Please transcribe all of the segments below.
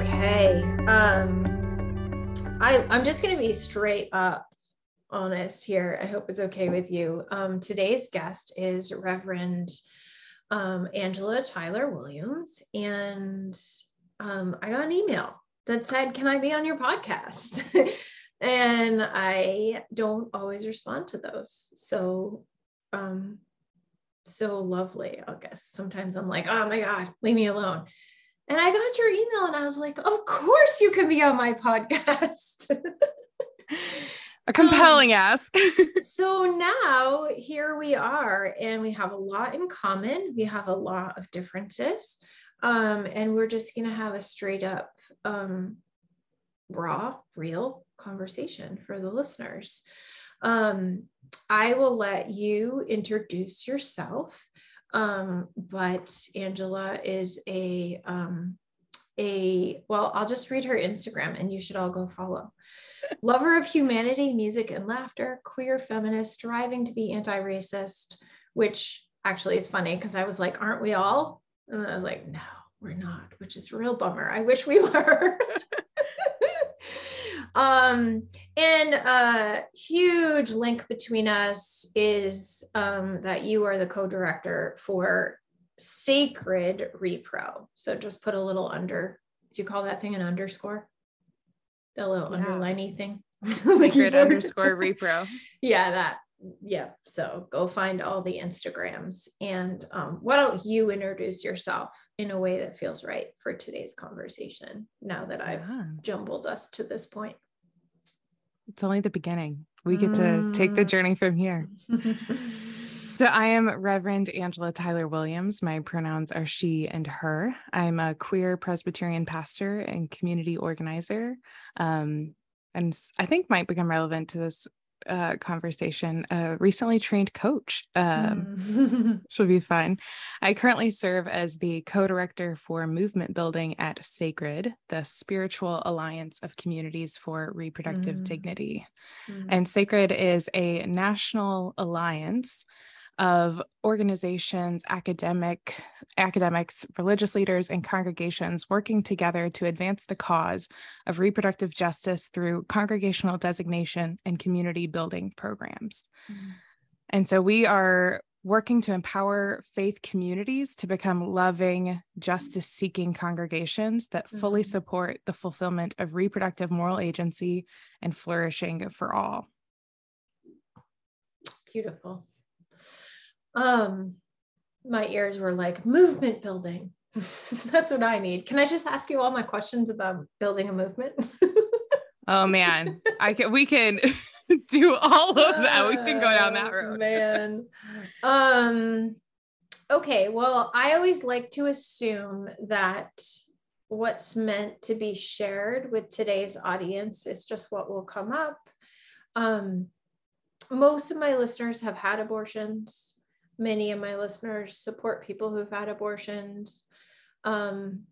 Okay. Um I I'm just going to be straight up honest here. I hope it's okay with you. Um today's guest is Reverend um Angela Tyler Williams and um I got an email that said, "Can I be on your podcast?" and I don't always respond to those. So um so lovely, I guess. Sometimes I'm like, "Oh my god, leave me alone." And I got your email and I was like, of course you can be on my podcast. a compelling so, ask. so now here we are, and we have a lot in common. We have a lot of differences. Um, and we're just going to have a straight up, um, raw, real conversation for the listeners. Um, I will let you introduce yourself um, but Angela is a um, a well, I'll just read her Instagram and you should all go follow. Lover of humanity, music, and laughter, queer feminist, striving to be anti-racist, which actually is funny because I was like, aren't we all? And I was like, no, we're not, which is real bummer. I wish we were. Um and a huge link between us is um that you are the co-director for sacred repro. So just put a little under do you call that thing an underscore? The little yeah. underlining thing? Sacred underscore repro. Yeah that yeah so go find all the instagrams and um, why don't you introduce yourself in a way that feels right for today's conversation now that i've yeah. jumbled us to this point? It's only the beginning. We get to take the mm. journey from here. So i am reverend angela tyler williams. My pronouns are she and her. I'm a queer presbyterian pastor and community organizer. Um, and I think might become relevant to this uh, conversation, a recently trained coach. Um, mm. should be fun. I currently serve as the co director for movement building at Sacred, the spiritual alliance of communities for reproductive mm. dignity. Mm. And Sacred is a national alliance of organizations, academic academics, religious leaders, and congregations working together to advance the cause of reproductive justice through congregational designation and community building programs. Mm-hmm. And so we are working to empower faith communities to become loving, justice seeking congregations that mm-hmm. fully support the fulfillment of reproductive moral agency and flourishing for all. Beautiful um my ears were like movement building. That's what i need. Can i just ask you all my questions about building a movement? Oh man. I can we can do all of that. We can go down that road. man. Um okay. Well i always like to assume that what's meant to be shared with today's audience is just what will come up. Um most of my listeners have had abortions many of my listeners support people who've had abortions. Um,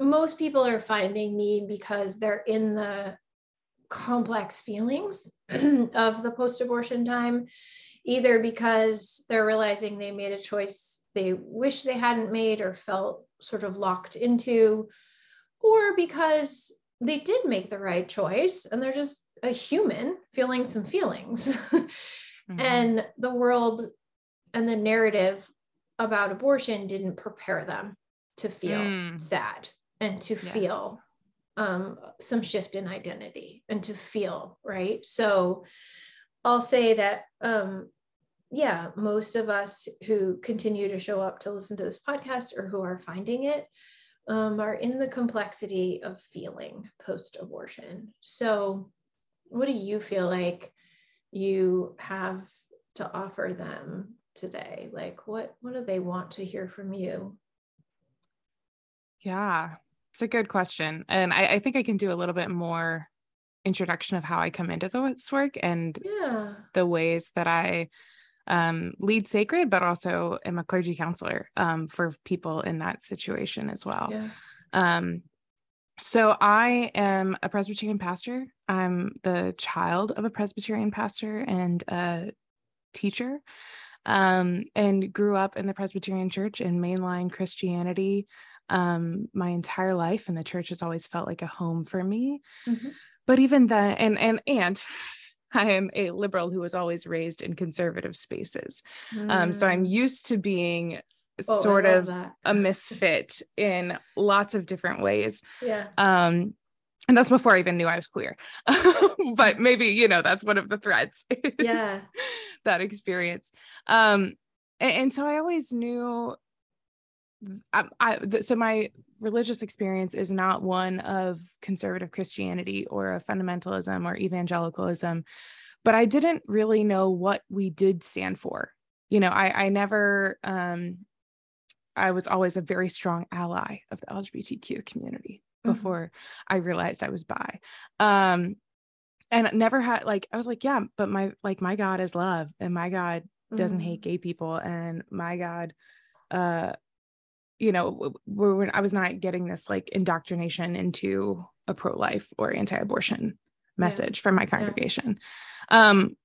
most people are finding me because they're in the complex feelings of the post abortion time, either because they're realizing they made a choice they wish they hadn't made or felt sort of locked into, or because they did make the right choice and they're just a human feeling some feelings. mm-hmm. And the world and the narrative about abortion didn't prepare them to feel mm. sad and to yes. feel um, some shift in identity and to feel right so i'll say that um, yeah most of us who continue to show up to listen to this podcast or who are finding it um, are in the complexity of feeling post abortion so what do you feel like you have to offer them today like what what do they want to hear from you yeah it's a good question. And I, I think I can do a little bit more introduction of how I come into this work and Yeah. the ways that I um, lead sacred, but also am a clergy counselor um, for people in that situation as well. Yeah. Um, so I am a Presbyterian pastor. I'm the child of a Presbyterian pastor and a teacher, um, and grew up in the Presbyterian Church in mainline Christianity um, my entire life, and the church has always felt like a home for me. Mhm. But even then, and and and I am a liberal who was always raised in conservative spaces. Um, so I'm Mm. used to being Oh, sort of that. a misfit in lots of different ways. Yeah. Um, and that's before I even knew I was queer. but maybe, you know, that's one of the threads. Yeah. that experience. Um, and, and so I always knew I, I th- so my religious experience is not one of conservative Christianity or of fundamentalism or evangelicalism, but I didn't really know what we did stand for. You know, I I never um I was always a very strong ally of the LGBTQ community Mhm. before I realized I was bi. Um and never had like I was like, yeah, but my like my God is love and my God doesn't Mhm. hate gay people and my god uh you know when i was not getting this like indoctrination into a pro-life or anti-abortion message from my congregation um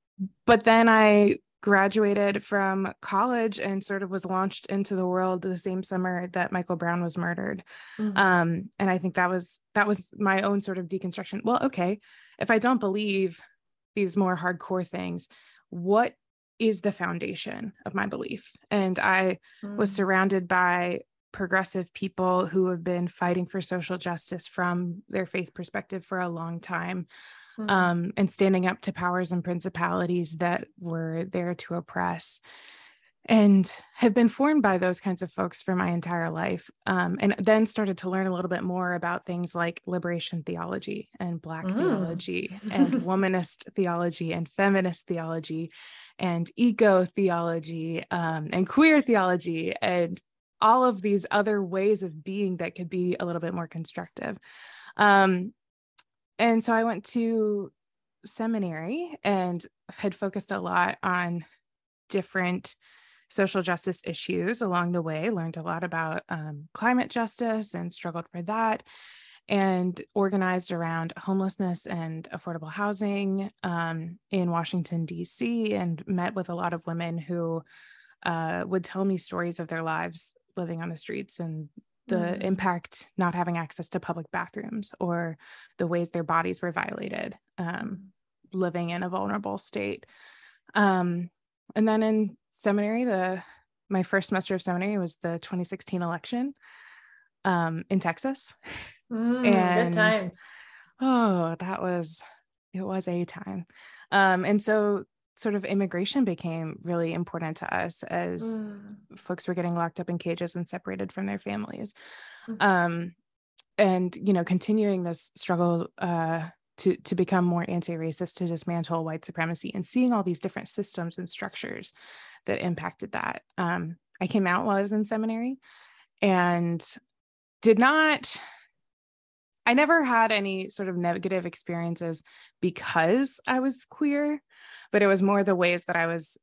but then i graduated from college and sort of was launched into the world the same summer that michael brown was murdered Mhm. um and i think that was that was my own sort of deconstruction well okay if i don't believe these more hardcore things what is the foundation of my belief and i was Mm. surrounded by progressive people who have been fighting for social justice from their faith perspective for a long time Mhm. um, and standing up to powers and principalities that were there to oppress and have been formed by those kinds of folks for my entire life um, and then started to learn a little bit more about things like liberation theology and black Mm. theology and womanist theology and feminist theology and eco theology um, and queer theology and all of these other ways of being that could be a little bit more constructive um, and so i went to seminary and had focused a lot on different social justice issues along the way learned a lot about um, climate justice and struggled for that and organized around homelessness and affordable housing um, in washington d.c and met with a lot of women who uh, would tell me stories of their lives living on the streets and the Mhm. impact not having access to public bathrooms or the ways their bodies were violated Mm-hmm. um, living in a vulnerable state um, and then in seminary the my first semester of seminary was the 2016 election um, in texas Mm, and- good times. oh that was it was a time um, and so sort of immigration became really important to us as Mm. folks were getting locked up in cages and separated from their families Mhm. um and you know continuing this struggle uh to to become more anti-racist to dismantle white supremacy and seeing all these different systems and structures that impacted that um i came out while i was in seminary and did not i never had any sort of negative experiences because i was queer but it was more the ways that i was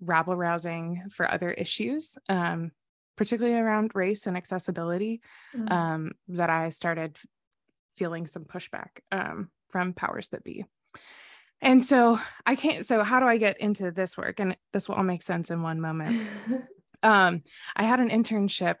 rabble rousing for other issues um particularly around race and accessibility Mm. um, that I started feeling some pushback um, from powers that be. And so I can't, so how do I get into this work? And this will all make sense in one moment. Um, I had an internship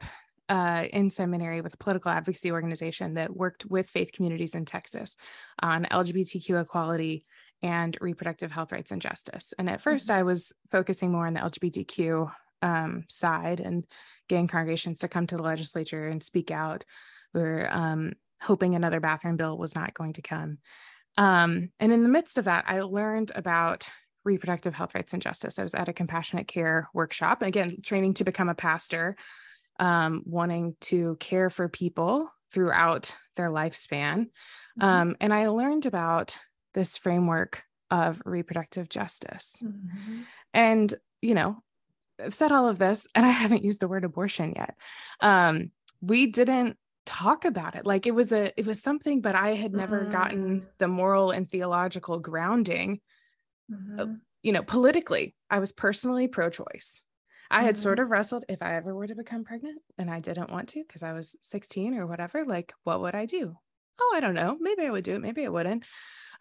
uh, in seminary with a political advocacy organization that worked with faith communities in Texas on LGBTQ equality and reproductive health rights and justice. And at 1st I was focusing more on the LGBTQ um, side and getting congregations to come to the legislature and speak out. We were um, hoping another bathroom bill was not going to come. Um, and in the midst of that, I learned about reproductive health rights and justice. I was at a compassionate care workshop, again, training to become a pastor, um, wanting to care for people throughout their lifespan. Mhm. Um, and I learned about this framework of reproductive justice. Mhm. And, you know, I've said all of this and I haven't used the word abortion yet. Um, we didn't talk about it like it was a it was something but i had never mm-hmm. gotten the moral and theological grounding mm-hmm. you know politically i was personally pro-choice i mm-hmm. had sort mm-hmm. of wrestled if i ever were to become pregnant and i didn't want to because i was 16 or whatever like what would i do oh i don't know maybe i would do it maybe i wouldn't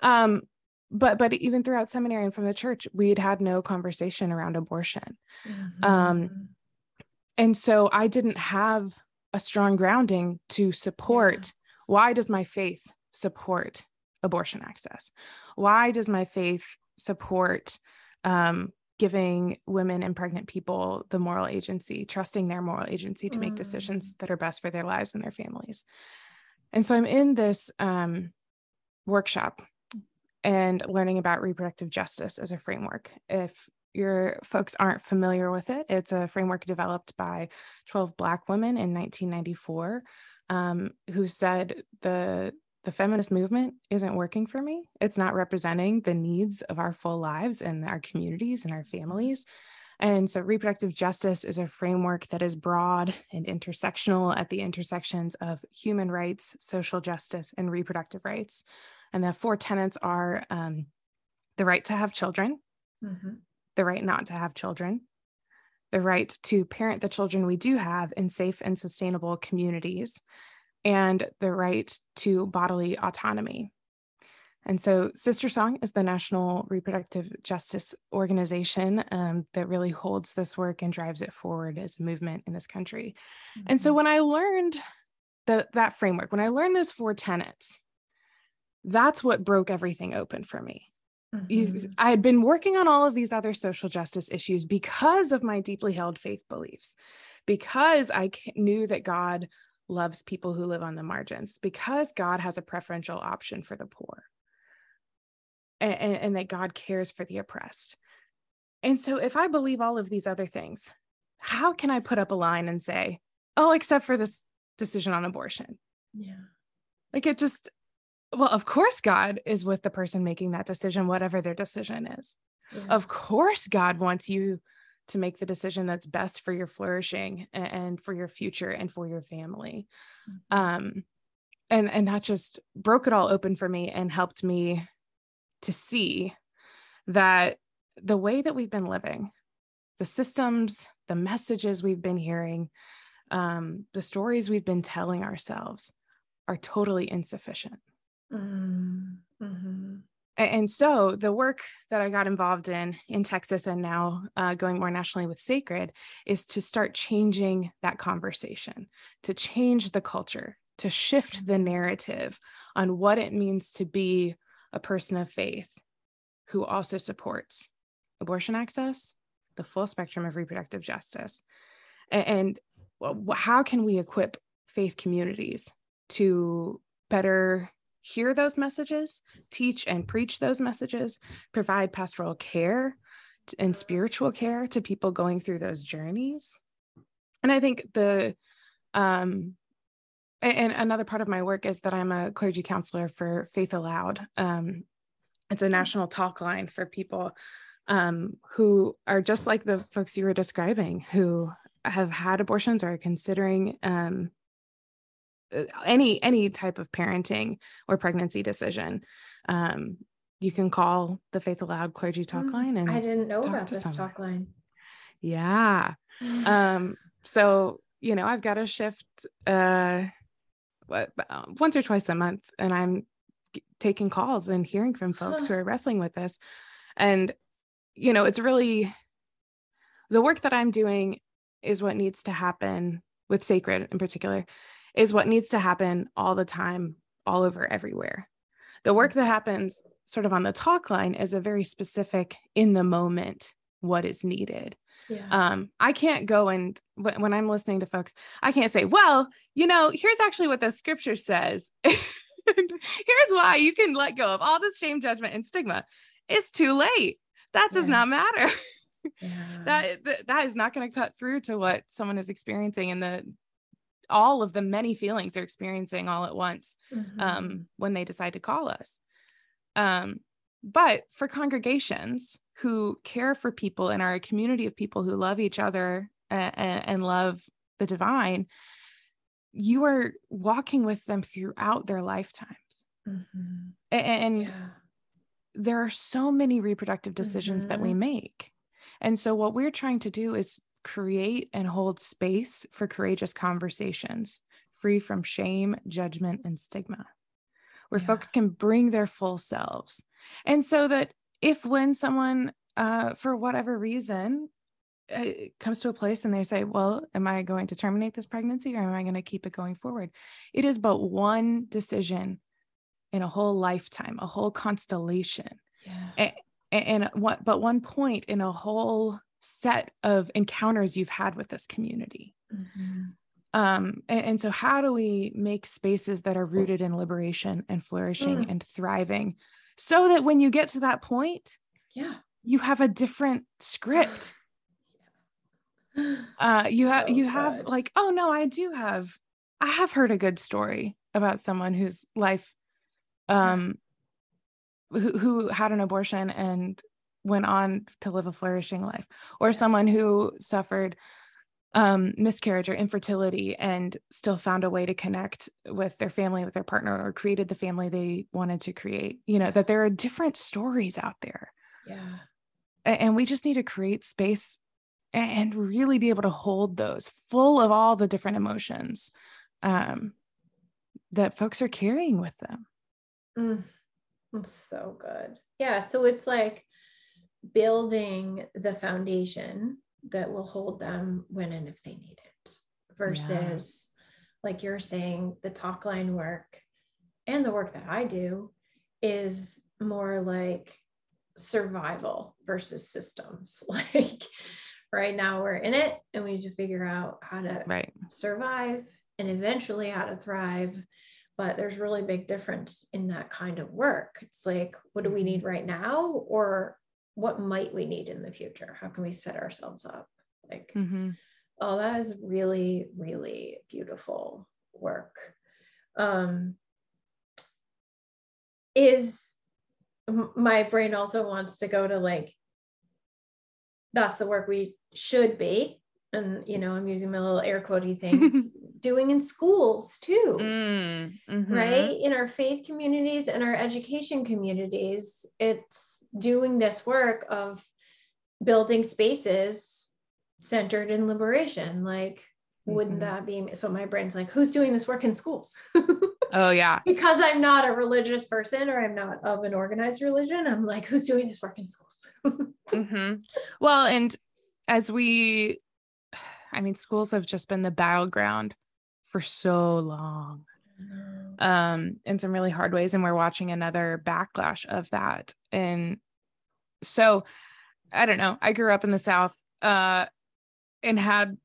um but but even throughout seminary and from the church we had had no conversation around abortion um mm-hmm. and so i didn't have a strong grounding to support yeah. why does my faith support abortion access why does my faith support um, giving women and pregnant people the moral agency trusting their moral agency to make decisions mm. that are best for their lives and their families and so i'm in this um, workshop and learning about reproductive justice as a framework if your folks aren't familiar with it, it's a framework developed by 12 Black women in 1994 um, who said the the feminist movement isn't working for me. It's not representing the needs of our full lives and our communities and our families. And so, reproductive justice is a framework that is broad and intersectional at the intersections of human rights, social justice, and reproductive rights. And the four tenets are um, the right to have children, mm-hmm the right not to have children, the right to parent the children we do have in safe and sustainable communities, and the right to bodily autonomy. And so, SisterSong is the national reproductive justice organization um, that really holds this work and drives it forward as a movement in this country. Mm-hmm. And so, mm-hmm. when I learned the, that framework, when I learned those four tenets, that's what broke everything open for me. Mm-hmm. I had been working on all of these other social justice issues because of my deeply held faith beliefs, because I knew that God loves people who live on the margins, because God has a preferential option for the poor, and, and, and that God cares for the oppressed. And so, if I believe all of these other things, how can I put up a line and say, oh, except for this decision on abortion? Yeah. Like it just, well, of course, God is with the person making that decision, whatever their decision is. Yeah. Of course, God wants you to make the decision that's best for your flourishing and, for your future and for your family. Mm-hmm. Um, and and that just broke it all open for me and helped me to see that the way that we've been living, the systems, the messages we've been hearing, um, the stories we've been telling ourselves are totally insufficient. Mm-hmm. And so the work that I got involved in in Texas and now uh, going more nationally with Sacred is to start changing that conversation, to change the culture, to shift the narrative on what it means to be a person of faith who also supports abortion access, the full spectrum of reproductive justice. And how can we equip faith communities to better hear those messages, teach and preach those messages, provide pastoral care and spiritual care to people going through those journeys. And I think the, um, and another part of my work is that I'm a clergy counselor for Faith Aloud. Um, it's a national talk line for people um, who are just like the folks you were describing, who have had abortions or are considering um, any any type of parenting or pregnancy decision um, you can call the faith aloud clergy talk mm, line and i didn't know about this someone. talk line yeah um so you know i've got to shift uh what uh, once or twice a month and i'm taking calls and hearing from folks huh. who are wrestling with this and you know it's really the work that i'm doing is what needs to happen with sacred in particular is what needs to happen all the time, all over everywhere. The work that happens sort of on the talk line is a very specific in the moment what is needed. Yeah. Um, I can't go and when I'm listening to folks, I can't say, well, you know, here's actually what the scripture says. here's why you can let go of all this shame, judgment, and stigma. It's too late. That does yeah. not matter. Yeah. that, that is not going to cut through to what someone is experiencing and the all of the many feelings they're experiencing all at once mm-hmm. um, when they decide to call us. Um, but for congregations who care for people and are a community of people who love each other and, and love the divine, you are walking with them throughout their lifetimes. Mm-hmm. And yeah. there are so many reproductive decisions mm-hmm. that we mm-hmm. make. And so, what we're trying to do is create and hold space for courageous conversations free from shame, judgment, and stigma, where yeah. folks can bring their full selves. And so that if when someone, uh, for whatever reason, uh, comes to a place and they say, Well, am I going to terminate this pregnancy or am I going to keep it going forward? It is but one decision in a whole lifetime, a whole constellation. Yeah. And, and what, but one point in a whole set of encounters you've had with this community. Mm-hmm. Um, and, and, so, how do we make spaces that are rooted in liberation and flourishing mm. and thriving so that when you get to that point, yeah, you have a different script uh you have oh, you have God. like oh no i do have i have heard a good story about someone whose life um who, who had an abortion and went on to live a flourishing life or someone who suffered um miscarriage or infertility and still found a way to connect with their family with their partner or created the family they wanted to create you know that there are different stories out there yeah and we just need to create space and really be able to hold those full of all the different emotions um, that folks are carrying with them. Mm, that's so good. Yeah. So it's like building the foundation that will hold them when and if they need it versus, yeah. like you're saying, the talk line work and the work that I do is more like survival versus systems. Like, right now we're in it and we need to figure out how to right. survive and eventually how to thrive but there's really big difference in that kind of work it's like what do we need mm-hmm. right now or what might we need in the future? How can we set ourselves up? Like mm-hmm. oh that is really really beautiful work. Um is my brain also wants to go to like that's the work we should be. And you know i'm using my little air quotey things doing in schools too mm, mm-hmm. right in our faith communities and our education communities it's doing this work of building spaces centered in liberation like mm-hmm. wouldn't that be so my brain's like who's doing this work in schools oh yeah because i'm not a religious person or i'm not of an organized religion i'm like who's doing this work in schools mm-hmm. well and as we i mean schools have just been the battleground for so long um in some really hard ways and we're watching another backlash of that and so i don't know i grew up in the south uh and had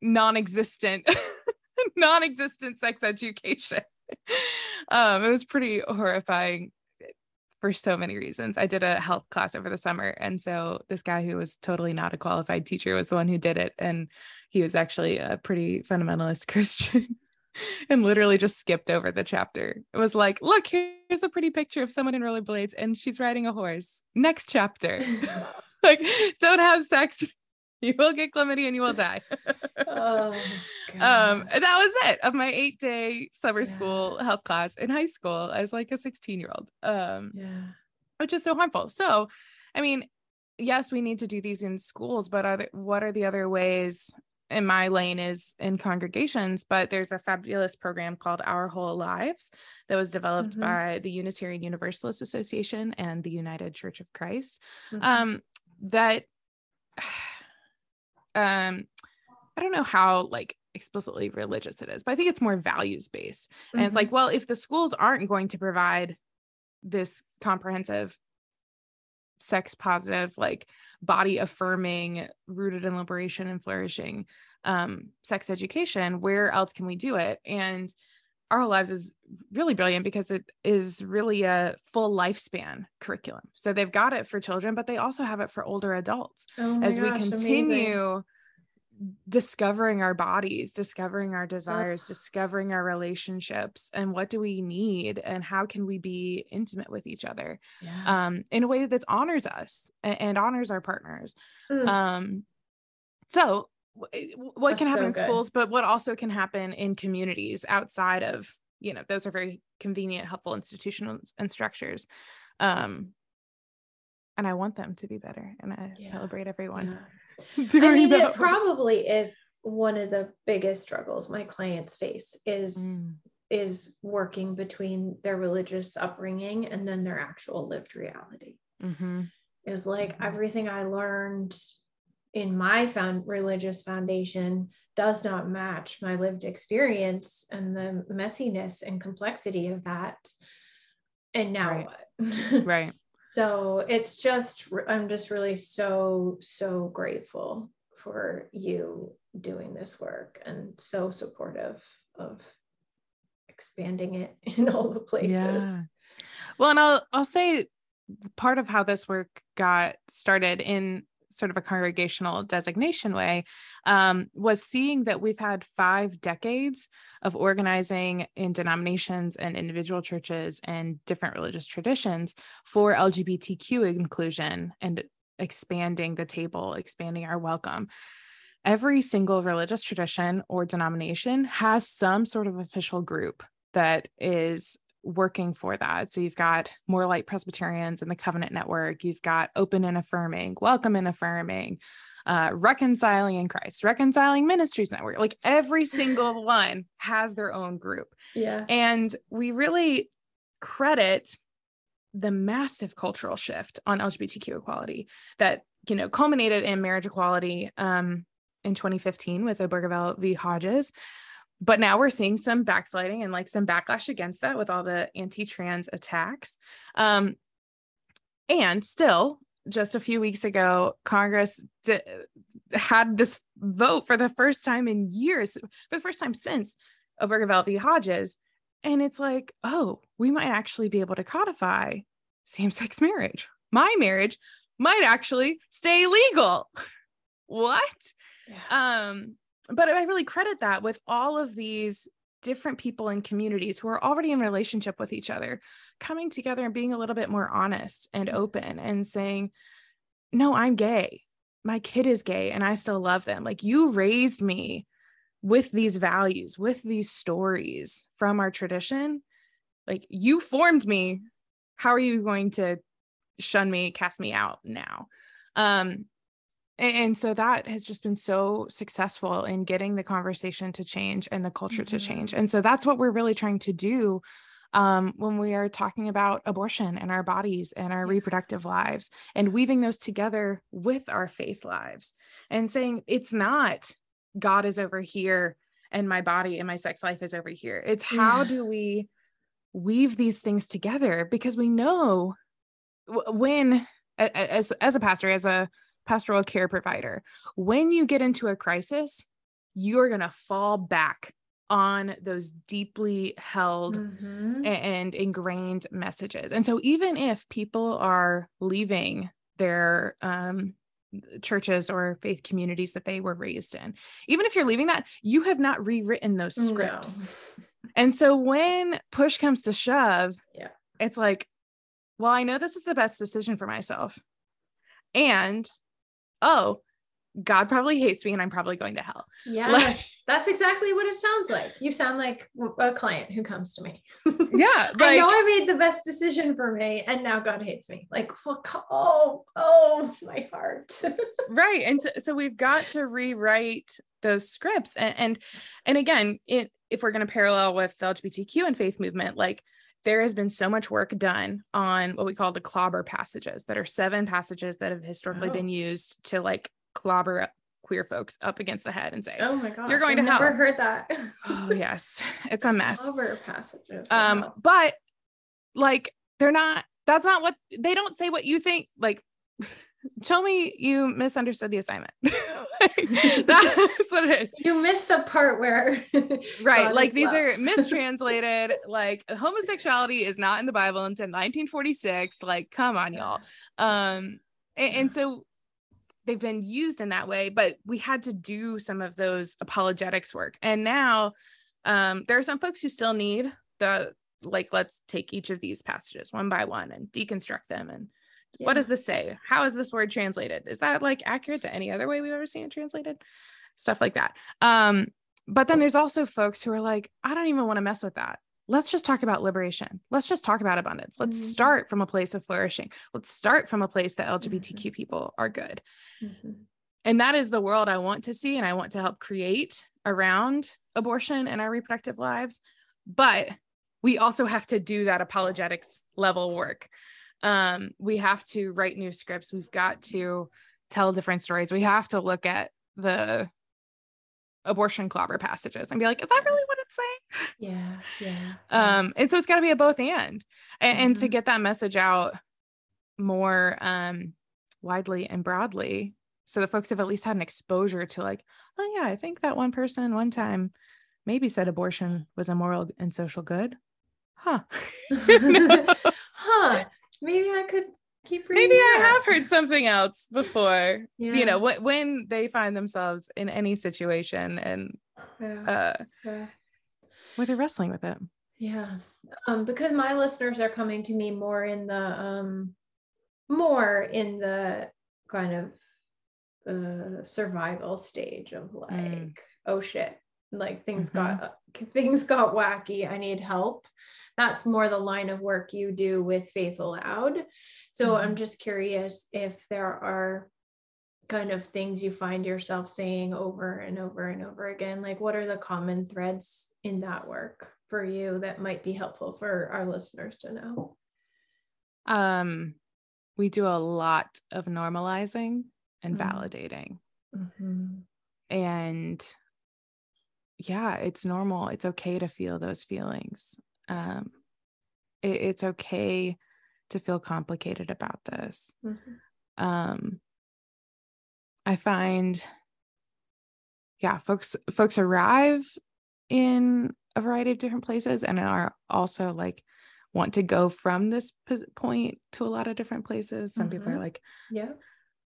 non-existent non-existent sex education um it was pretty horrifying for so many reasons. I did a health class over the summer. And so this guy who was totally not a qualified teacher was the one who did it. And he was actually a pretty fundamentalist Christian and literally just skipped over the chapter. It was like, look, here's a pretty picture of someone in rollerblades and she's riding a horse. Next chapter. like, don't have sex you will get chlamydia and you will die. oh, um, and that was it of my eight day summer yeah. school health class in high school. as like a 16 year old. Um, yeah. Which is so harmful. So, I mean, yes, we need to do these in schools, but are there, what are the other ways? In my lane is in congregations, but there's a fabulous program called Our Whole Lives that was developed mm-hmm. by the Unitarian Universalist Association and the United Church of Christ. Mm-hmm. Um, that um i don't know how like explicitly religious it is but i think it's more values based and mm-hmm. it's like well if the schools aren't going to provide this comprehensive sex positive like body affirming rooted in liberation and flourishing um sex education where else can we do it and our lives is really brilliant because it is really a full lifespan curriculum. So they've got it for children, but they also have it for older adults oh as gosh, we continue amazing. Discovering our bodies, discovering our desires, Ugh. discovering our relationships, and what do we need, and how can we be intimate with each other yeah. um, in a way that honors us and, and honors our partners. Mm. Um, so what That's can happen so in schools, but what also can happen in communities outside of, you know, those are very convenient, helpful institutions and structures. Um, and I want them to be better and I yeah. celebrate everyone. Yeah. I mean, it probably is one of the biggest struggles my clients face is mm. is working between their religious upbringing and then their actual lived reality. Mm-hmm. Is like mm-hmm. everything I learned in my found religious foundation does not match my lived experience and the messiness and complexity of that and now right. what right so it's just i'm just really so so grateful for you doing this work and so supportive of expanding it in all the places yeah. well and i'll i'll say part of how this work got started in sort of a congregational designation way um, was seeing that we've had five decades of organizing in denominations and individual churches and different religious traditions for LGBTQ inclusion and expanding the table, expanding our welcome. Every single religious tradition or denomination has some sort of official group that is working for that. So you've got More Light Presbyterians and the Covenant Network, you've got Open and Affirming, Welcome and Affirming, uh, Reconciling in Christ, Reconciling Ministries Network. Like every single one has their own group. Yeah. And we really credit the massive cultural shift on LGBTQ equality that, you know, culminated in marriage equality um, in 2015 with Obergefell v. Hodges but now we're seeing some backsliding and like some backlash against that with all the anti-trans attacks. Um, and still just a few weeks ago congress d- had this vote for the first time in years for the first time since obergefell v. Hodges. And it's like oh we might actually be able to codify same-sex marriage. My marriage might actually stay legal. What? Yeah. um but I really credit that with all of these different people and communities who are already in relationship with each other coming together and being a little bit more honest and mm. open and saying no i'm gay. My kid is gay and i still love them. Like you raised me with these values with these stories from our tradition. Like you formed me. How are you going to shun me cast me out now? Um and so that has just been so successful in getting the conversation to change and the culture mm-hmm. to change and so that's what we're really trying to do um, when we are talking about abortion and our bodies and our reproductive lives and weaving those together with our faith lives and saying it's not god is over here and my body and my sex life is over here it's how yeah. do we weave these things together because we know when as as a pastor as a pastoral care provider. When you get into a crisis, you're going to fall back on those deeply held mm-hmm. and ingrained messages. And so, even if people are leaving their um, churches or faith communities that they were raised in, even if you're leaving that, you have not rewritten those scripts. No. and so, when push comes to shove, yeah. it's like, well, I know this is the best decision for myself. And oh, God probably hates me and I'm probably going to hell. Yes, like, that's exactly what it sounds like. You sound like a client who comes to me. yeah. Like, I know I made the best decision for me and now God hates me. Like, oh, oh, my heart. right. And so, so, we've got to rewrite those scripts. And and, and again, it, if we're going to parallel with the LGBTQ and faith movement, like there has been so much work done on what we call the clobber passages that are seven passages that have historically oh. been used to like clobber queer folks up against the head and say, "Oh my god, you're going I've to never hell." heard that. oh yes, it's a mess. Clobber passages. Um, but like they're not. That's not what they don't say. What you think? Like Show me you misunderstood the assignment. That's what it is. You missed the part where right, like these love. are mistranslated. like homosexuality is not in the Bible until 1946. Like, come on, y'all. Um, and, and so they've been used in that way, but we had to do some of those apologetics work. And now um, there are some folks who still need the like, let's take each of these passages one by one and deconstruct them and yeah. what does this say how is this word translated is that like accurate to any other way we've ever seen it translated stuff like that. Um, but then there's also folks who are like, I don't even want to mess with that. Let's just talk about liberation. Let's just talk about abundance. Let's mm-hmm. start from a place of flourishing. Let's start from a place that LGBTQ mm-hmm. people are good. Mm-hmm. And that is the world I want to see and I want to help create around abortion and our reproductive lives. But we also have to do that apologetics level work. Um, we have to write new scripts. We've got to tell different stories. We have to look at the abortion clobber passages and be like, is that really what it's saying? Yeah. Yeah. Um, and so it's got to be a both and, and, mm-hmm. and to mm-hmm. get that message out more um widely and broadly so the folks have at least had an exposure to like oh yeah i think that one person one time maybe said abortion was a moral and social good huh huh maybe i could keep reading maybe that. i have heard something else before yeah. you know when, when they find themselves in any situation and yeah. uh yeah. where they're wrestling with it yeah um because my listeners are coming to me more in the um more in the kind of uh, survival stage of like mm. oh shit like things mm-hmm. got things got wacky i need help that's more the line of work you do with faith aloud so mm-hmm. i'm just curious if there are kind of things you find yourself saying over and over and over again like what are the common threads in that work for you that might be helpful for our listeners to know um we do a lot of normalizing and mm-hmm. validating. Mm-hmm. And yeah, it's normal. It's okay to feel those feelings. Um, it, it's okay to feel complicated about this. Mm-hmm. Um, I find, yeah, folks folks arrive in a variety of different places and are also like want to go from this point to a lot of different places. Some mm-hmm. people are mm-hmm. like, yeah,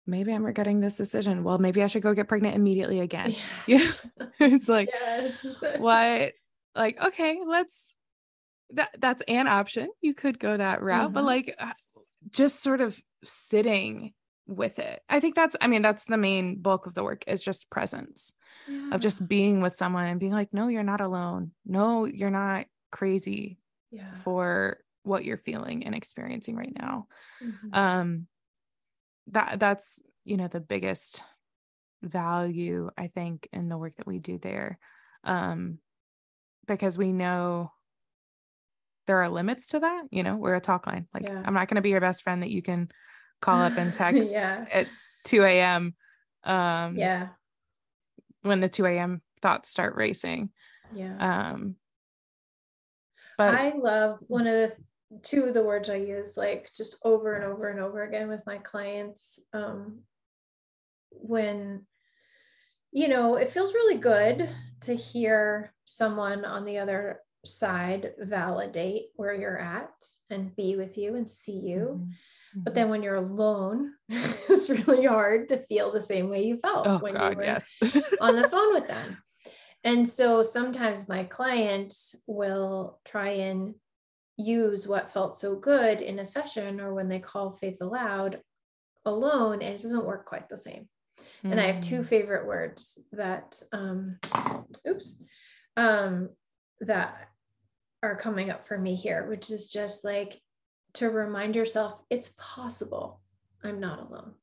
maybe I'm regretting this decision. Well, maybe I should go get pregnant immediately again. Yes. it's like, yes. what? Like, okay, let's, that that's an option. You could go that route, mm-hmm. but like uh, just sort of sitting with it. I think that's, I mean, that's the main bulk of the work is just presence yeah. of just being with someone and being like, no, you're not alone. No, you're not crazy yeah. for what you're feeling and experiencing right now. Mm-hmm. Um, that that's you know the biggest value i think in the work that we do there. Um because we know there are limits to that you know we're a talk line. Like yeah. i'm not going to be your best friend that you can call up and text yeah. at 2 a.m um yeah. when the 2 a.m thoughts start racing. Yeah. Um but i love one of the two of the words I use like just over and over and over again with my clients um, when you know it feels really good to hear someone on the other side validate where you're at and be with you and see you mm-hmm. but mm-hmm. then when you're alone it's really hard to feel the same way you felt oh, when God, you were yes. on the phone with them and so sometimes my clients will try and use what felt so good in a session or when they call faith aloud alone and it doesn't work quite the same mm. and i have two mm. favorite words that um oops um that are coming up for me here which is just like to remind yourself it's possible i'm not alone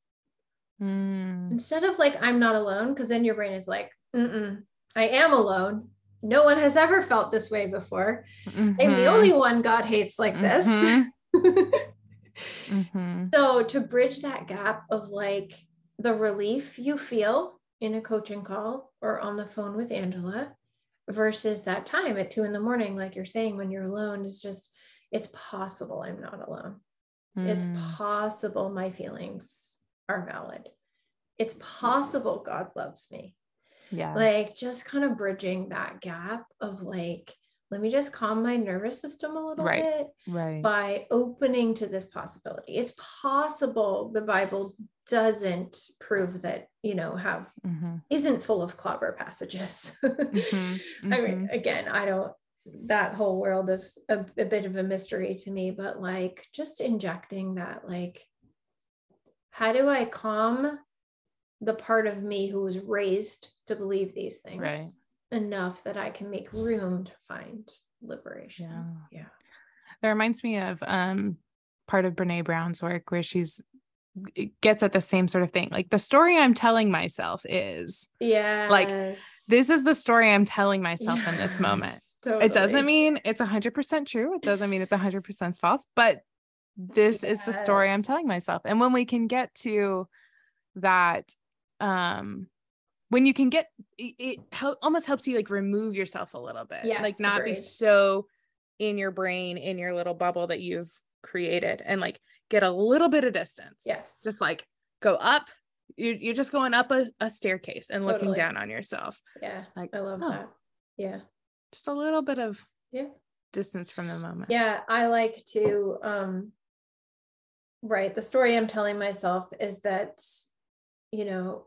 mm. instead of like i'm not alone because then your brain is like Mm-mm, i am alone no one has ever felt this way before. Mm-hmm. I'm the only one God hates like this. Mm-hmm. mm-hmm. So, to bridge that gap of like the relief you feel in a coaching call or on the phone with Angela versus that time at two in the morning, like you're saying, when you're alone, is just, it's possible I'm not alone. Mm. It's possible my feelings are valid. It's possible God loves me yeah like just kind of bridging that gap of like let me just calm my nervous system a little right. bit right by opening to this possibility it's possible the bible doesn't prove that you know have mm-hmm. isn't full of clobber passages mm-hmm. Mm-hmm. i mean mm-hmm. again i don't that whole world is a, a bit of a mystery to me but like just injecting that like how do i calm the part of me who was raised to believe these things Right. enough that I can make room to find liberation. Yeah. Yeah. That reminds me of um part of Brene Brown's work where she's gets at the same sort of thing. Like the story I'm telling myself is Yeah. Like this is the story I'm telling myself in this moment. It doesn't mean it's 100% true. It doesn't mean it's 100% false, but this is the story I'm telling myself. And when we can get to that um when you can get it, it hel- almost helps you like remove yourself a little bit. Yes, like not be so in your brain in your little bubble that you've created and like get a little bit of distance. Yes. Just like go up. You're, you're just going up a, a staircase and looking down on yourself. yeah. Like, I love oh. that. Yeah. Just a little bit of Yeah. distance from the moment. Yeah. I like to um right. The story I'm telling myself is that, you know,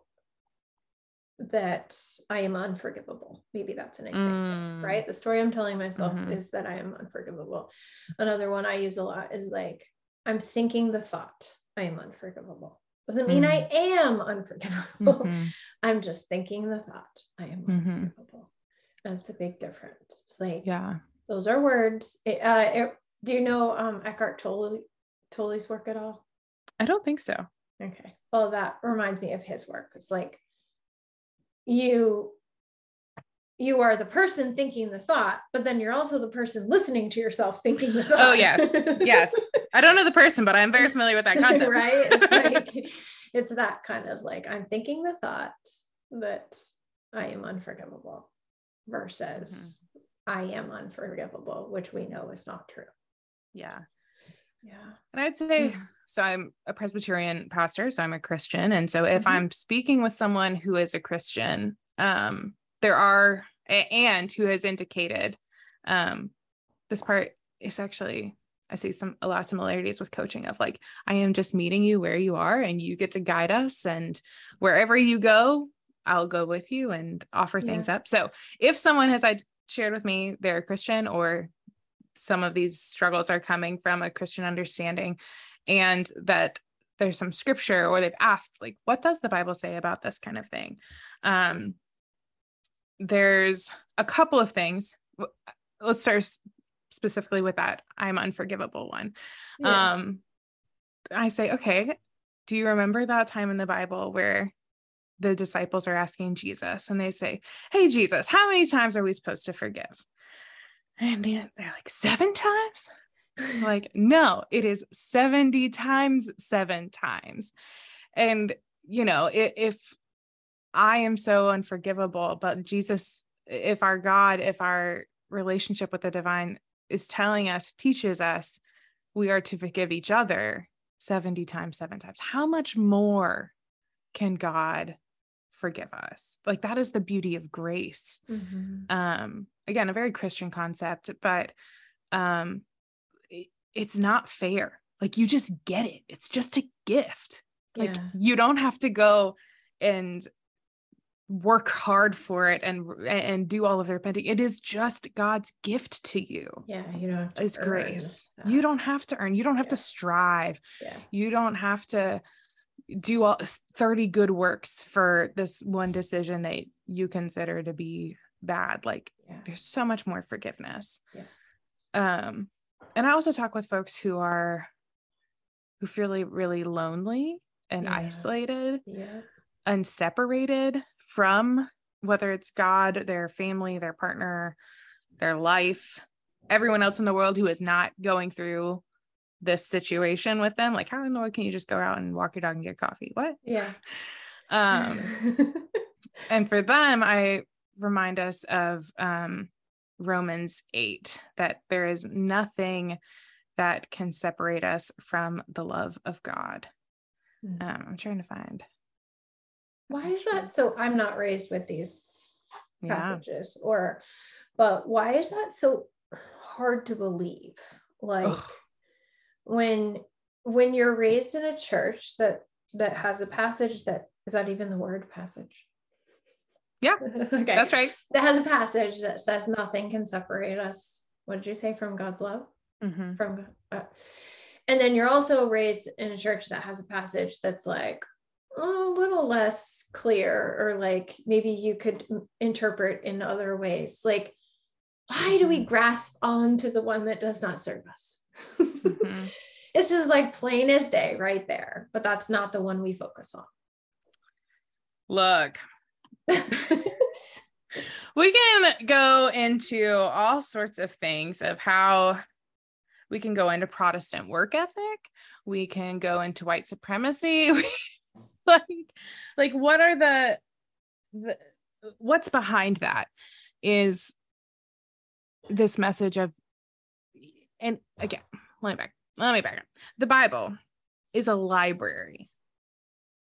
that I am unforgivable. Maybe that's an example. Mm. right? The story I'm telling myself Mhm. is that I am unforgivable. Another one I use a lot is like, I'm thinking the thought, I am unforgivable. Doesn't mean I am unforgivable. Mhm. I'm just thinking the thought, I am Mhm. unforgivable. That's a big difference. It's like, Yeah. those are words. It, uh, it, do you know um, Eckhart Tolle, Tolle's work at all? I don't think so. Okay. Well, that reminds me of his work. It's like you you are the person thinking the thought, but then you're also the person listening to yourself thinking the thought. Oh, yes. Yes. I don't know the person, but I'm very familiar with that concept. right? It's like it's that kind of like I'm thinking the thought that I am unforgivable versus Mm-hmm. I am unforgivable, which we know is not true. Yeah. Yeah. And I'd say, so I'm a Presbyterian pastor, so I'm a Christian. And so if Mhm. I'm speaking with someone who is a Christian, um, there are, and who has indicated, um, this part is actually, I see some, a lot of similarities with coaching of like, I am just meeting you where you are and you get to guide us. And wherever you go, I'll go with you and offer things up. So if someone has I shared with me they're a Christian or some of these struggles are coming from a Christian understanding and that there's some scripture or they've asked like what does the bible say about this kind of thing? Um there's a couple of things. Let's start specifically with that. I'm unforgivable one. Yeah. um i say okay do you remember that time in the bible where the disciples are asking jesus and they say hey jesus how many times are we supposed to forgive and they're like seven times? Like no it is 70 times seven times. And you know if, if i am so unforgivable but jesus if our god if our relationship with the divine is telling us teaches us we are to forgive each other 70 times seven times. How much more can god forgive us. Like that is the beauty of grace. Mhm. um again a very christian concept but um it- it's not fair. Like you just get it. It's just a gift. Like yeah. you don't have to go and work hard for it and and do all of the repenting. It is just god's gift to you. Yeah. You don't have to is earn. grace. That. you don't have to earn. You don't have to strive. Yeah. you don't have to do all 30 good works for this one decision that you consider to be bad like Yeah. there's so much more forgiveness Yeah. um and i also talk with folks who are who feel really, really lonely and Yeah. isolated Yeah. and separated from whether it's god their family their partner their life everyone else in the world who is not going through this situation with them like how in the world can you just go out and walk your dog and get coffee what Yeah. um and for them i remind us of um romans 8 that there is nothing that can separate us from the love of god Mhm. um i'm trying to find Why is that so? I'm not raised with these yeah passages, or, but why is that so hard to believe? Like Ugh. When when you're raised in a church that that has a passage that is that even the word passage? Yeah, okay, that's right That has a passage that says nothing can separate us. What did you say from God's love? Mhm. from God. Uh, and then you're also raised in a church that has a passage that's like a little less clear or like maybe you could interpret in other ways like why do we grasp on to the one that does not serve us mm-hmm. it's just like plain as day right there but that's not the one we focus on. Look. We can go into all sorts of things of how we can go into protestant work ethic. We can go into white supremacy. Like like what are the the what's behind that is this message of and again let me back let me back up. The bible is a library.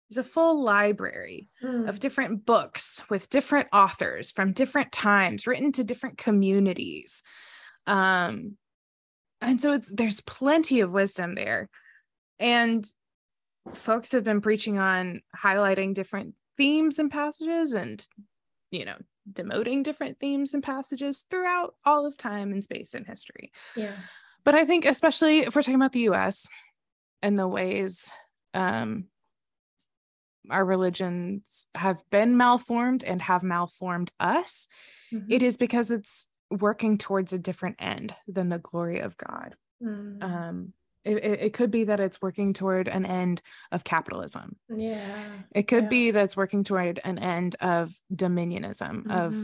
It's a full library mm. of different books with different authors from different times written to different communities. Um and so it's there's plenty of wisdom there. And folks have been preaching on highlighting different themes and passages and you know demoting different themes and passages throughout all of time and space and history yeah but i think especially if we're talking about the us and the ways um our religions have been malformed and have malformed us mm-hmm. it is because it's working towards a different end than the glory of god mm. um it, it, could be that it's working toward an end of capitalism. Yeah. It could yeah. be that's working toward an end of dominionism, mm-hmm. of,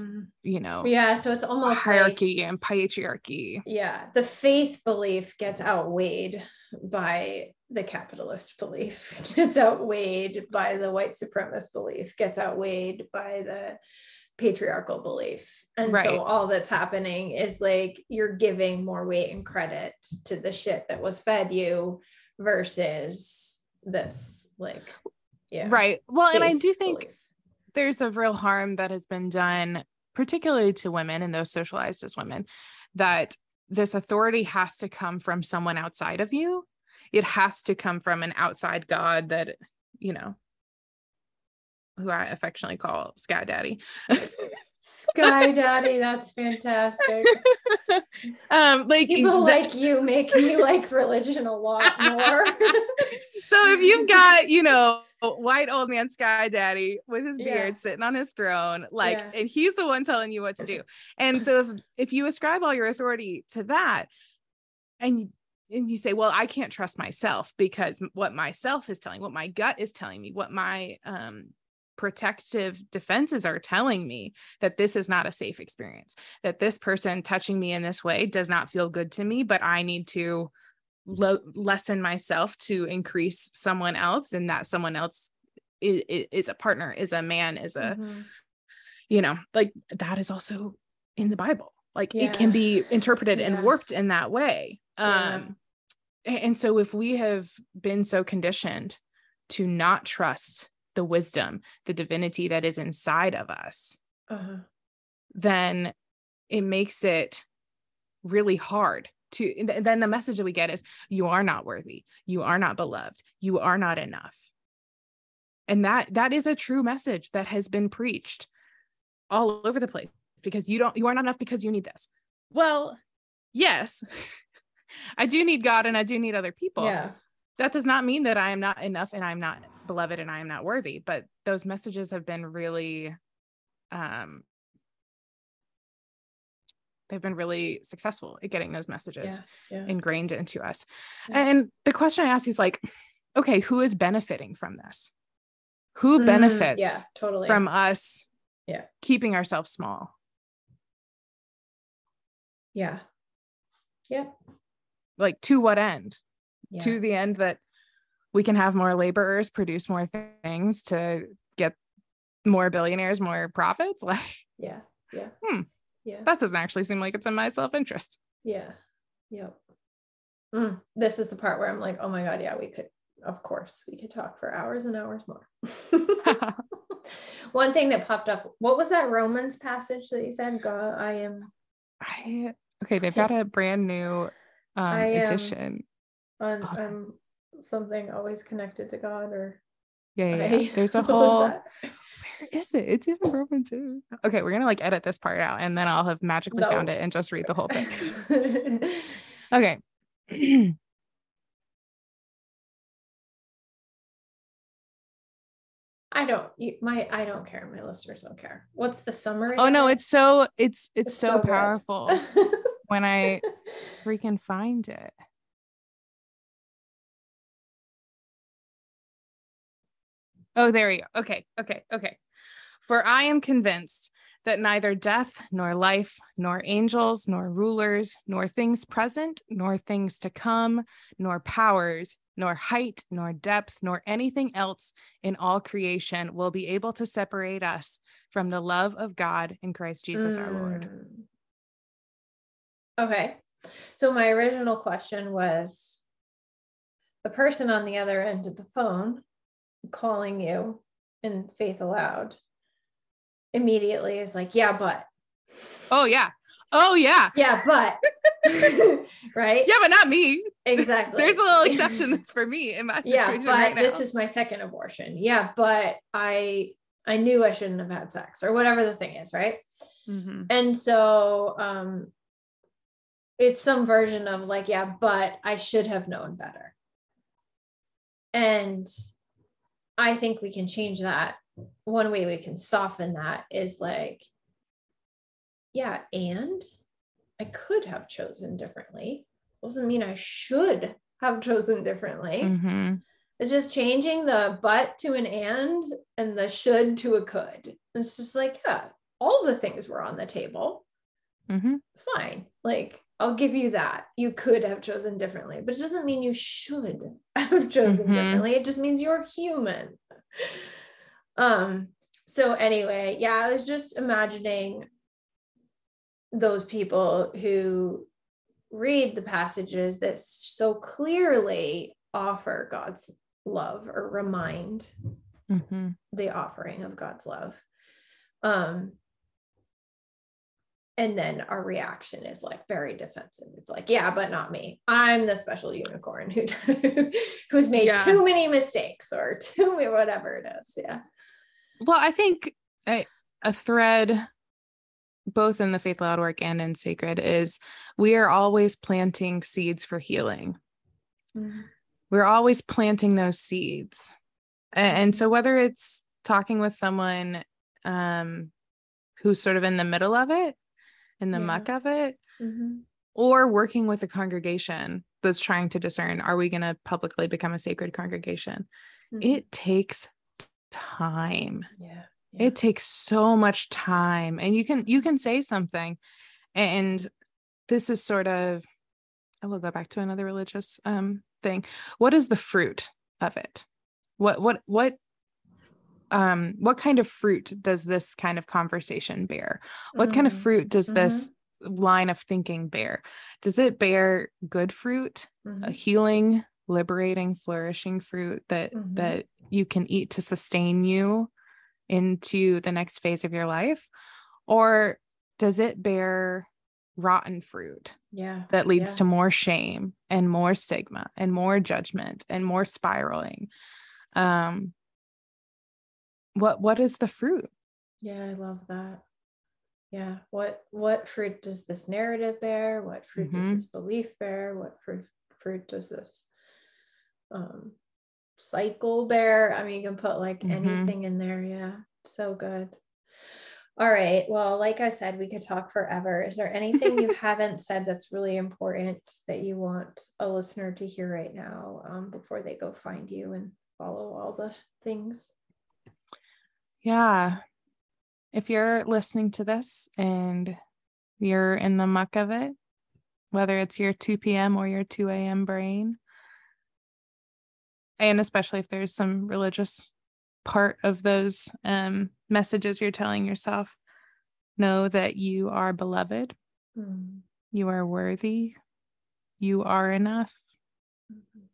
you know, yeah. So it's almost hierarchy like, and patriarchy. Yeah. The faith belief gets outweighed by the capitalist belief, gets outweighed by the white supremacist belief, gets outweighed by the patriarchal belief. And right. so all that's happening is like you're giving more weight and credit to the shit that was fed you versus this like yeah. Right. Well, and I do think belief. there's a real harm that has been done particularly to women and those socialized as women that this authority has to come from someone outside of you. It has to come from an outside god that, you know, who I affectionately call Sky Daddy. Sky Daddy, that's fantastic. um, like people like you make me like religion a lot more. so if you've got, you know, white old man Sky Daddy with his beard yeah. sitting on his throne, like, yeah. and he's the one telling you what to do. And so if if you ascribe all your authority to that, and you and you say, well, I can't trust myself because what myself is telling, what my gut is telling me, what my um protective defenses are telling me that this is not a safe experience, that this person touching me in this way does not feel good to me, but I need to lo- lessen myself to increase someone else, and that someone else is, is a partner, is a man, is a, mm-hmm. you know, like that is also in the Bible. Like yeah. it can be interpreted yeah. and warped in that way. Yeah. Um, and so if we have been so conditioned to not trust the wisdom, the divinity that is inside of us, uh-huh. then it makes it really hard to then the message that we get is you are not worthy. You are not beloved. You are not enough. And that that is a true message that has been preached all over the place because you don't you are not enough because you need this. Well yes i do need god and i do need other people. Yeah. That does not mean that i am not enough and i'm not beloved and I am not worthy. But those messages have been really um they've been really successful at getting those messages yeah, yeah. ingrained into us. Yeah. And the question I ask is like, okay, who is benefiting from this? Who mm, benefits yeah, totally. from us yeah. keeping ourselves small? Yeah. Yep. Like to what end? To the end that we can have more laborers produce more things to get more billionaires more profits? Like yeah yeah. hmm. yeah. that doesn't actually seem like it's in my self-interest. Yeah yep. Mm. this is the part where i'm like oh my god yeah we could of course we could talk for hours and hours more. One thing that popped up what was that romans passage that you said? God i am. I okay they've got a brand new um I edition. on, um something always connected to God or yeah, yeah, yeah. there's a whole where is it? It's even broken too. Okay, we're gonna like edit this part out and then I'll have magically no. found it and just read the whole thing. okay. I don't my I don't care. My listeners don't care. What's the summary? Oh no, it's so it's it's, It's so, so powerful when I freaking find it. Oh, there we go. Okay, okay, okay. For I am convinced that neither death, nor life, nor angels, nor rulers, nor things present, nor things to come, nor powers, nor height, nor depth, nor anything else in all creation will be able to separate us from the love of God in Christ Jesus our Lord. Mm. Okay. So my original question was the person on the other end of the phone calling you in faith aloud immediately is like, yeah, but Oh, yeah. Oh, yeah. yeah, but right? Yeah, but not me. Exactly. There's a little exception that's for me in my yeah, but right now. this is my second abortion. Yeah, but I I knew I shouldn't have had sex or whatever the thing is, right? Mhm. And so um it's some version of like, yeah, but I should have known better. And I think we can change that. One way we can soften that is like, yeah, and I could have chosen differently. Doesn't mean I should have chosen differently. Mhm. It's just changing the but to an and and the should to a could. It's just like, yeah, all the things were on the table. Mhm. Fine. Like, I'll give you that. You could have chosen differently, but it doesn't mean you should have chosen Mhm. differently. It just means you're human. Um, so anyway, yeah, I was just imagining those people who read the passages that so clearly offer God's love or remind Mhm. the offering of God's love. Um and then our reaction is like very defensive. It's like, yeah, but not me. I'm the special unicorn who who's made Yeah. too many mistakes or too many whatever it is. Yeah. Well, I think a, a thread both in the Faith Aloud work and in sacred is we are always planting seeds for healing. We're always planting those seeds. A- And, so whether it's talking with someone um who's sort of in the middle of it, in the Yeah. muck of it, Mhm. or working with a congregation that's trying to discern are we going to publicly become a sacred congregation? Mhm. It takes time. yeah. it takes so much time and you can you can say something and this is sort of i will go back to another religious um thing what is the fruit of it what what what um what kind of fruit does this kind of conversation bear what kind of Mm. fruit does this line of thinking bear does it bear good fruit Mhm. a healing liberating flourishing fruit that Mhm. that you can eat to sustain you into the next phase of your life or does it bear rotten fruit yeah. that leads yeah. to more shame and more stigma and more judgment and more spiraling um what what is the fruit Yeah, I love that. Yeah. What what fruit does this narrative bear? What fruit does Mhm. this belief bear? What fruit fruit does this um cycle bear? I mean, you can put like Mhm. anything in there. Yeah. So good. All right. Well, like I said, we could talk forever. Is there anything you haven't said that's really important that you want a listener to hear right now um, before they go find you and follow all the things? Yeah. If you're listening to this and you're in the muck of it whether it's your 2 p.m or your 2 a.m brain and especially if there's some religious part of those um, messages you're telling yourself know that you are beloved. Hmm. you are worthy. You are enough. Mhm.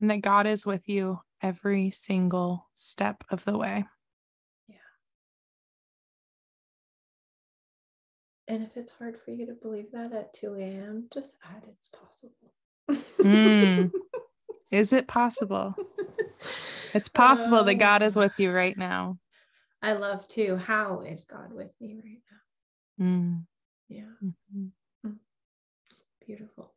and that god is with you every single step of the way And if it's hard for you to believe that at 2 a.m., just add it's possible. Mm. is it possible it's possible that god is Oh. with you right now I love too. How is God with me right now? Mm. Yeah, Mhm. it's beautiful.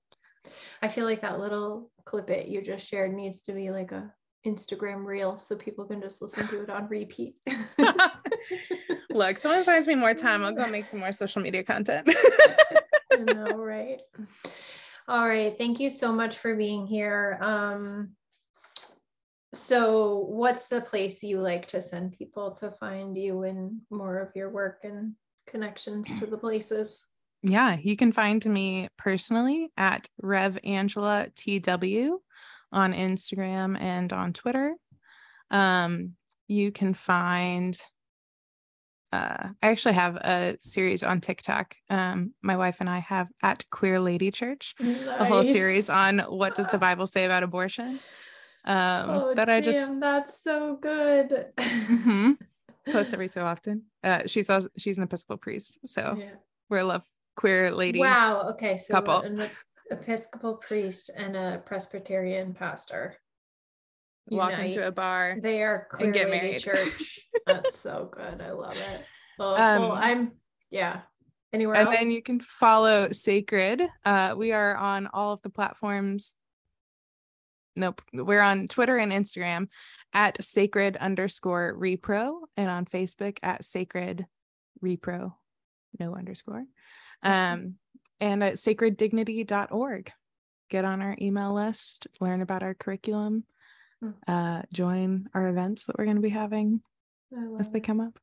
I feel like that little clip it you just shared needs to be like a Instagram reel so people can just listen to it on repeat. Look, someone finds me more time. I'll go make some more social media content. I know, right? All right. Thank you so much for being here. Um, so, what's the place you like to send people to find you and more of your work and connections to the places? Yeah, you can find me personally at Rev Angela TW on Instagram and on Twitter. Um, you can find uh, I actually have a series on TikTok. Um, my wife and I have at Queer Lady Church, nice. a whole series on what does the Bible say about abortion. Um, oh, that I just that's so good. mm-hmm. Post every so often. Uh, she's also she's an Episcopal priest, so yeah. we're a love queer lady. Wow. Okay, so couple. an Episcopal priest and a Presbyterian pastor walk Unite. into a bar. They are and get married. church. That's so good. I love it. Well, um, well I'm yeah. Anywhere and else? then you can follow Sacred. Uh, we are on all of the platforms. Nope, we're on Twitter and Instagram at sacred underscore repro and on Facebook at sacred repro, no underscore. Um, and at sacreddignity.org. Get on our email list, learn about our curriculum, mm. uh, join our events that we're going to be having as they come up.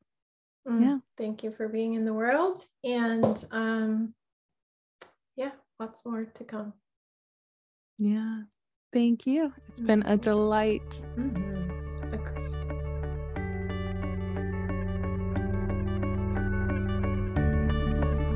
Mm. Yeah. Thank you for being in the world. And um, yeah, lots more to come. Yeah. Thank you. It's mm-hmm. been a delight. Mm-hmm.